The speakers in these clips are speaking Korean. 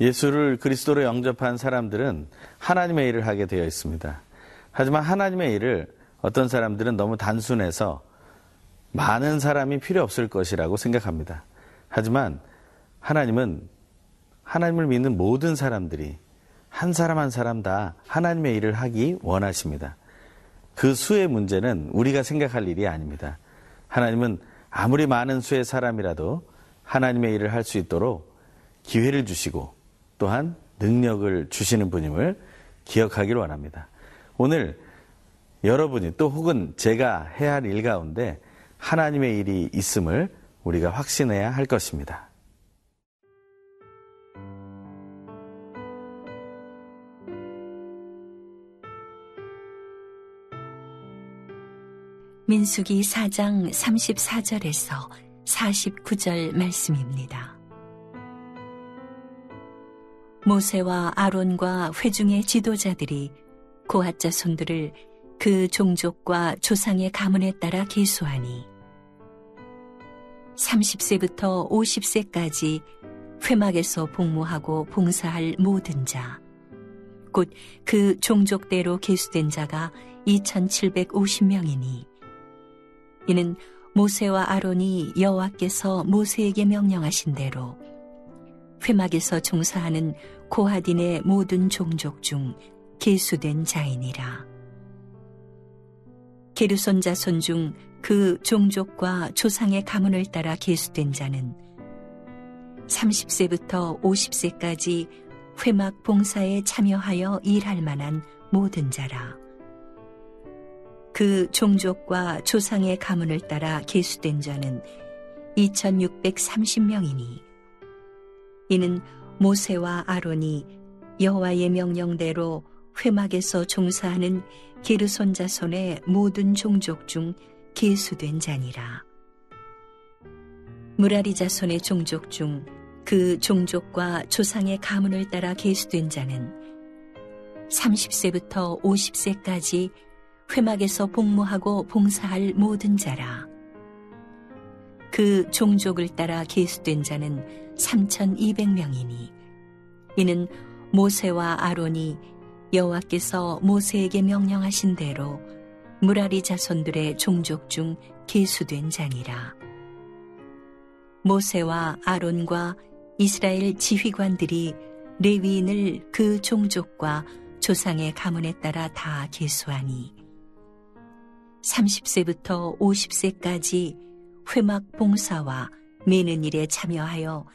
예수를 그리스도로 영접한 사람들은 하나님의 일을 하게 되어 있습니다. 하지만 하나님의 일을 어떤 사람들은 너무 단순해서 많은 사람이 필요 없을 것이라고 생각합니다. 하지만 하나님은 하나님을 믿는 모든 사람들이 한 사람 한 사람 다 하나님의 일을 하기 원하십니다. 그 수의 문제는 우리가 생각할 일이 아닙니다. 하나님은 아무리 많은 수의 사람이라도 하나님의 일을 할 수 있도록 기회를 주시고 또한 능력을 주시는 분임을 기억하길 원합니다. 오늘 여러분이 또 혹은 제가 해야 할 일 가운데 하나님의 일이 있음을 우리가 확신해야 할 것입니다. 민수기 4장 34절에서 49절 말씀입니다. 모세와 아론과 회중의 지도자들이 고핫 자 손들을 그 종족과 조상의 가문에 따라 계수하니 30세부터 50세까지 회막에서 복무하고 봉사할 모든 자, 곧 그 종족대로 계수된 자가 2750명이니 이는 모세와 아론이 여호와께서 모세에게 명령하신 대로 회막에서 종사하는 고하딘의 모든 종족 중 계수된 자이니라. 게르손 자손 중 그 종족과 조상의 가문을 따라 계수된 자는 30세부터 50세까지 회막 봉사에 참여하여 일할 만한 모든 자라. 그 종족과 조상의 가문을 따라 계수된 자는 2630명이니 이는 모세와 아론이 여호와의 명령대로 회막에서 종사하는 게르손 자손의 모든 종족 중 계수된 자니라. 무라리 자손의 종족 중 그 종족과 조상의 가문을 따라 계수된 자는 30세부터 50세까지 회막에서 복무하고 봉사할 모든 자라. 그 종족을 따라 계수된 자는 3,200명이니 이는 모세와 아론이 여호와께서 모세에게 명령하신 대로 무라리 자손들의 종족 중 계수된 자니라. 모세와 아론과 이스라엘 지휘관들이 레위인을 그 종족과 조상의 가문에 따라 다 계수하니 30세부터 50세까지 회막 봉사와 매는 일에 참여하여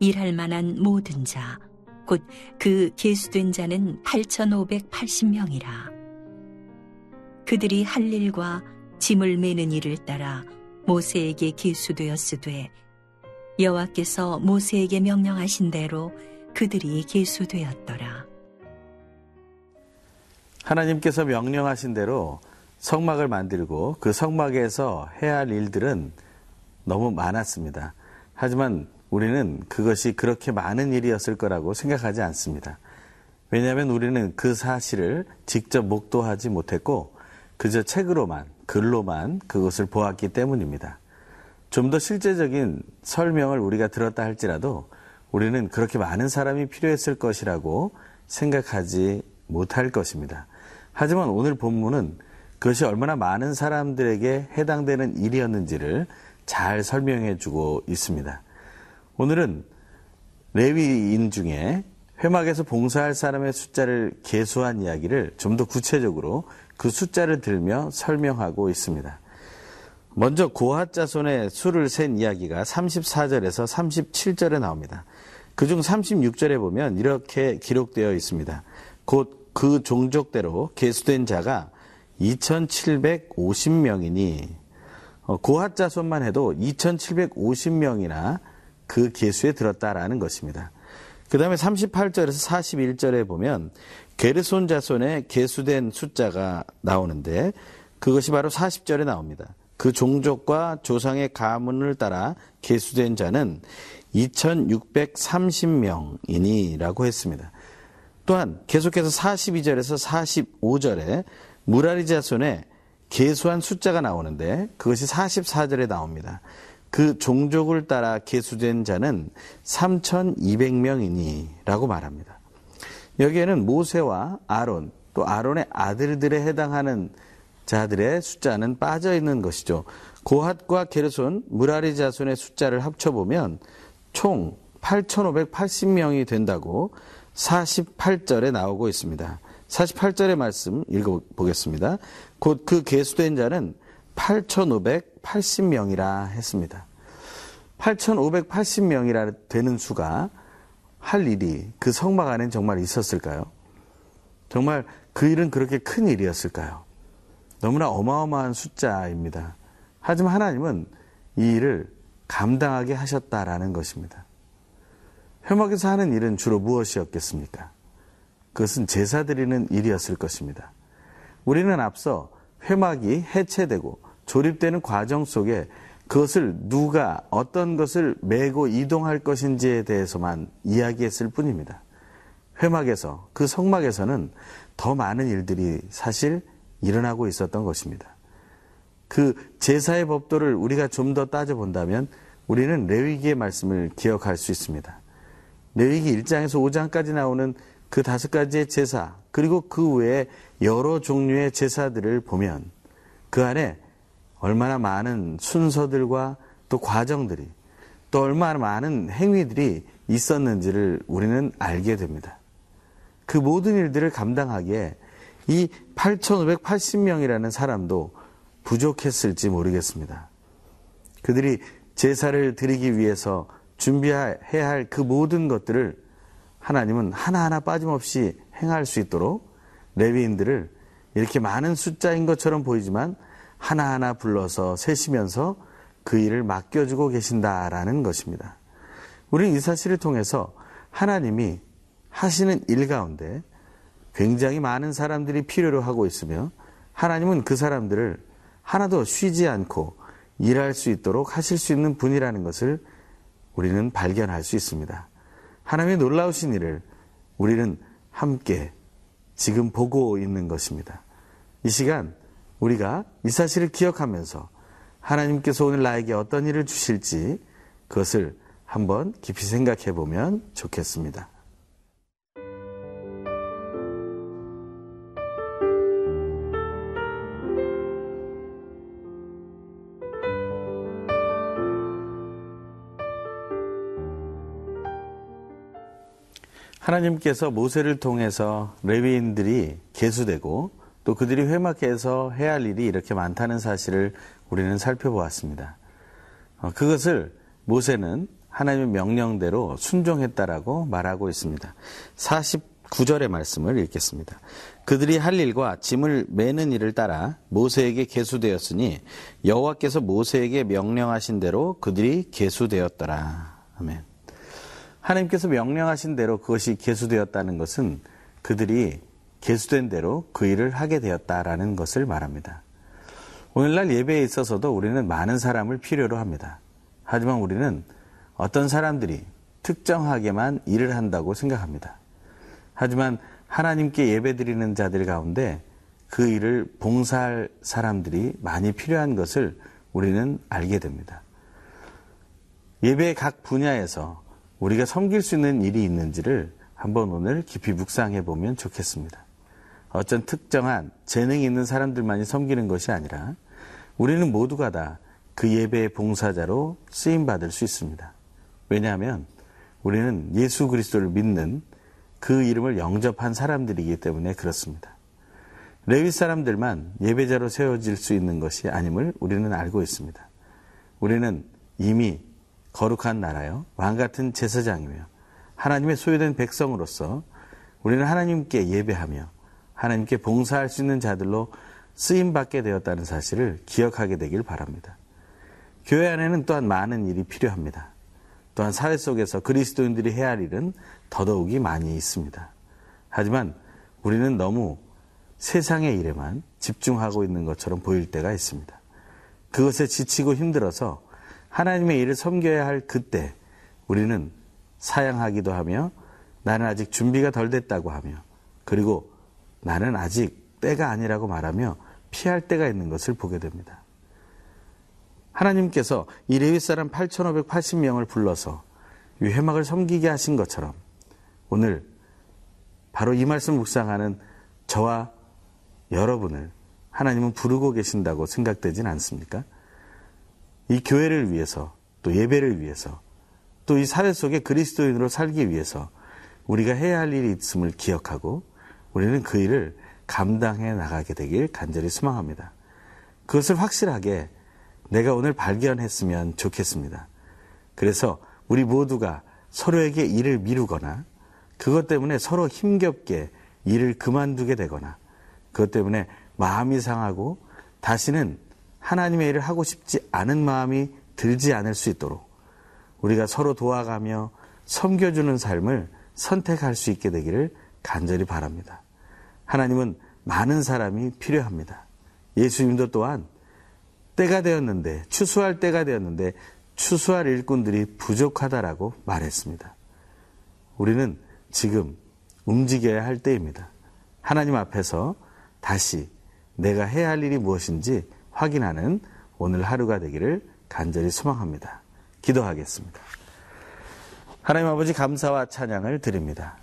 일할 만한 모든 자, 곧 그 계수된 자는 8,580명이라. 그들이 할 일과 짐을 매는 일을 따라 모세에게 계수되었으되 여호와께서 모세에게 명령하신 대로 그들이 계수되었더라. 하나님께서 명령하신 대로 성막을 만들고 그 성막에서 해야 할 일들은 너무 많았습니다. 하지만 우리는 그것이 그렇게 많은 일이었을 거라고 생각하지 않습니다. 왜냐하면 우리는 그 사실을 직접 목도하지 못했고 그저 책으로만, 글로만 그것을 보았기 때문입니다. 좀 더 실제적인 설명을 우리가 들었다 할지라도 우리는 그렇게 많은 사람이 필요했을 것이라고 생각하지 못할 것입니다. 하지만 오늘 본문은 그것이 얼마나 많은 사람들에게 해당되는 일이었는지를 잘 설명해 주고 있습니다. 오늘은 레위인 중에 회막에서 봉사할 사람의 숫자를 계수한 이야기를 좀 더 구체적으로 그 숫자를 들며 설명하고 있습니다. 먼저 고핫 자손의 수를 센 이야기가 34절에서 37절에 나옵니다. 그중 36절에 보면 이렇게 기록되어 있습니다. 곧 그 종족대로 계수된 자가 2,750명이니 어, 고핫 자손만 해도 2,750명이나 그 계수에 들었다라는 것입니다. 그 다음에 38절에서 41절에 보면 게르손 자손의 계수된 숫자가 나오는데 그것이 바로 40절에 나옵니다. 그 종족과 조상의 가문을 따라 계수된 자는 2630명이니라고 했습니다. 또한 계속해서 42절에서 45절에 무라리 자손의 계수한 숫자가 나오는데 그것이 44절에 나옵니다. 그 종족을 따라 계수된 자는 3,200명이니라고 말합니다. 여기에는 모세와 아론 또 아론의 아들들에 해당하는 자들의 숫자는 빠져 있는 것이죠. 고핫과 게르손, 무라리 자손의 숫자를 합쳐보면 총 8,580명이 된다고 48절에 나오고 있습니다. 48절의 말씀 읽어보겠습니다. 곧 그 계수된 자는 8,580명이라 했습니다. 8,580명이라 되는 수가 할 일이 그 성막 안에 정말 있었을까요? 정말 그 일은 그렇게 큰 일이었을까요? 너무나 어마어마한 숫자입니다. 하지만 하나님은 이 일을 감당하게 하셨다라는 것입니다. 회막에서 하는 일은 주로 무엇이었겠습니까? 그것은 제사 드리는 일이었을 것입니다. 우리는 앞서 회막이 해체되고 조립되는 과정 속에 그것을 누가 어떤 것을 메고 이동할 것인지에 대해서만 이야기했을 뿐입니다. 회막에서 그 성막에서는 더 많은 일들이 사실 일어나고 있었던 것입니다. 그 제사의 법도를 우리가 좀 더 따져본다면 우리는 레위기의 말씀을 기억할 수 있습니다. 레위기 1장에서 5장까지 나오는 그 다섯 가지의 제사, 그리고 그 외에 여러 종류의 제사들을 보면 그 안에 얼마나 많은 순서들과 또 과정들이 또 얼마나 많은 행위들이 있었는지를 우리는 알게 됩니다. 그 모든 일들을 감당하기에 이 8,580명이라는 사람도 부족했을지 모르겠습니다. 그들이 제사를 드리기 위해서 준비해야 할 그 모든 것들을 하나님은 하나하나 빠짐없이 행할 수 있도록 레위인들을 이렇게 많은 숫자인 것처럼 보이지만 하나하나 불러서 세시면서 그 일을 맡겨주고 계신다라는 것입니다. 우리는 이 사실을 통해서 하나님이 하시는 일 가운데 굉장히 많은 사람들이 필요로 하고 있으며 하나님은 그 사람들을 하나도 쉬지 않고 일할 수 있도록 하실 수 있는 분이라는 것을 우리는 발견할 수 있습니다. 하나님의 놀라우신 일을 우리는 함께 지금 보고 있는 것입니다. 이 시간 우리가 이 사실을 기억하면서 하나님께서 오늘 나에게 어떤 일을 주실지 그것을 한번 깊이 생각해 보면 좋겠습니다. 하나님께서 모세를 통해서 레위인들이 계수되고 또 그들이 회막해서 해야 할 일이 이렇게 많다는 사실을 우리는 살펴보았습니다. 어, 그것을 모세는 하나님의 명령대로 순종했다라고 말하고 있습니다. 49절의 말씀을 읽겠습니다. 그들이 할 일과 짐을 매는 일을 따라 모세에게 계수되었으니 여호와께서 모세에게 명령하신 대로 그들이 계수되었더라. 아멘. 하나님께서 명령하신 대로 그것이 계수되었다는 것은 그들이 계수된 대로 그 일을 하게 되었다라는 것을 말합니다. 오늘날 예배에 있어서도 우리는 많은 사람을 필요로 합니다. 하지만 우리는 어떤 사람들이 특정하게만 일을 한다고 생각합니다. 하지만 하나님께 예배 드리는 자들 가운데 그 일을 봉사할 사람들이 많이 필요한 것을 우리는 알게 됩니다. 예배의 각 분야에서 우리가 섬길 수 있는 일이 있는지를 한번 오늘 깊이 묵상해 보면 좋겠습니다. 어떤 특정한 재능이 있는 사람들만이 섬기는 것이 아니라 우리는 모두가 다 그 예배의 봉사자로 쓰임 받을 수 있습니다. 왜냐하면 우리는 예수 그리스도를 믿는 그 이름을 영접한 사람들이기 때문에 그렇습니다. 레위 사람들만 예배자로 세워질 수 있는 것이 아님을 우리는 알고 있습니다. 우리는 이미 거룩한 나라요, 왕 같은 제사장이며 하나님의 소유된 백성으로서 우리는 하나님께 예배하며 하나님께 봉사할 수 있는 자들로 쓰임 받게 되었다는 사실을 기억하게 되길 바랍니다. 교회 안에는 또한 많은 일이 필요합니다. 또한 사회 속에서 그리스도인들이 해야 할 일은 더더욱이 많이 있습니다. 하지만 우리는 너무 세상의 일에만 집중하고 있는 것처럼 보일 때가 있습니다. 그것에 지치고 힘들어서 하나님의 일을 섬겨야 할 그때 우리는 사양하기도 하며 나는 아직 준비가 덜 됐다고 하며 그리고 나는 아직 때가 아니라고 말하며 피할 때가 있는 것을 보게 됩니다. 하나님께서 이 레위 사람 8,580명을 불러서 이 회막을 섬기게 하신 것처럼 오늘 바로 이 말씀 묵상하는 저와 여러분을 하나님은 부르고 계신다고 생각되진 않습니까? 이 교회를 위해서 또 예배를 위해서 또 이 사회 속에 그리스도인으로 살기 위해서 우리가 해야 할 일이 있음을 기억하고 우리는 그 일을 감당해 나가게 되길 간절히 소망합니다. 그것을 확실하게 내가 오늘 발견했으면 좋겠습니다. 그래서 우리 모두가 서로에게 일을 미루거나 그것 때문에 서로 힘겹게 일을 그만두게 되거나 그것 때문에 마음이 상하고 다시는 하나님의 일을 하고 싶지 않은 마음이 들지 않을 수 있도록 우리가 서로 도와가며 섬겨주는 삶을 선택할 수 있게 되기를 간절히 바랍니다. 하나님은 많은 사람이 필요합니다. 예수님도 또한 때가 되었는데, 추수할 때가 되었는데, 추수할 일꾼들이 부족하다라고 말했습니다. 우리는 지금 움직여야 할 때입니다. 하나님 앞에서 다시 내가 해야 할 일이 무엇인지 확인하는 오늘 하루가 되기를 간절히 소망합니다. 기도하겠습니다. 하나님 아버지 감사와 찬양을 드립니다.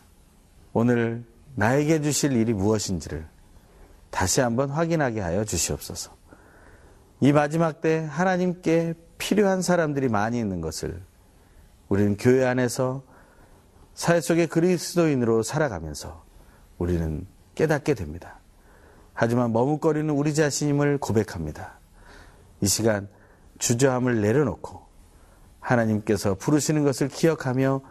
오늘 나에게 주실 일이 무엇인지를 다시 한번 확인하게 하여 주시옵소서. 이 마지막 때 하나님께 필요한 사람들이 많이 있는 것을 우리는 교회 안에서 사회 속의 그리스도인으로 살아가면서 우리는 깨닫게 됩니다. 하지만 머뭇거리는 우리 자신임을 고백합니다. 이 시간 주저함을 내려놓고 하나님께서 부르시는 것을 기억하며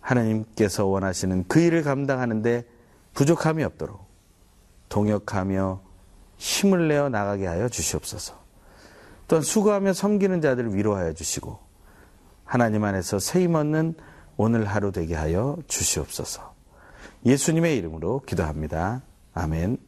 하나님께서 원하시는 그 일을 감당하는데 부족함이 없도록 동역하며 힘을 내어 나가게 하여 주시옵소서. 또한 수고하며 섬기는 자들을 위로하여 주시고 하나님 안에서 세임 얻는 오늘 하루 되게 하여 주시옵소서. 예수님의 이름으로 기도합니다. 아멘.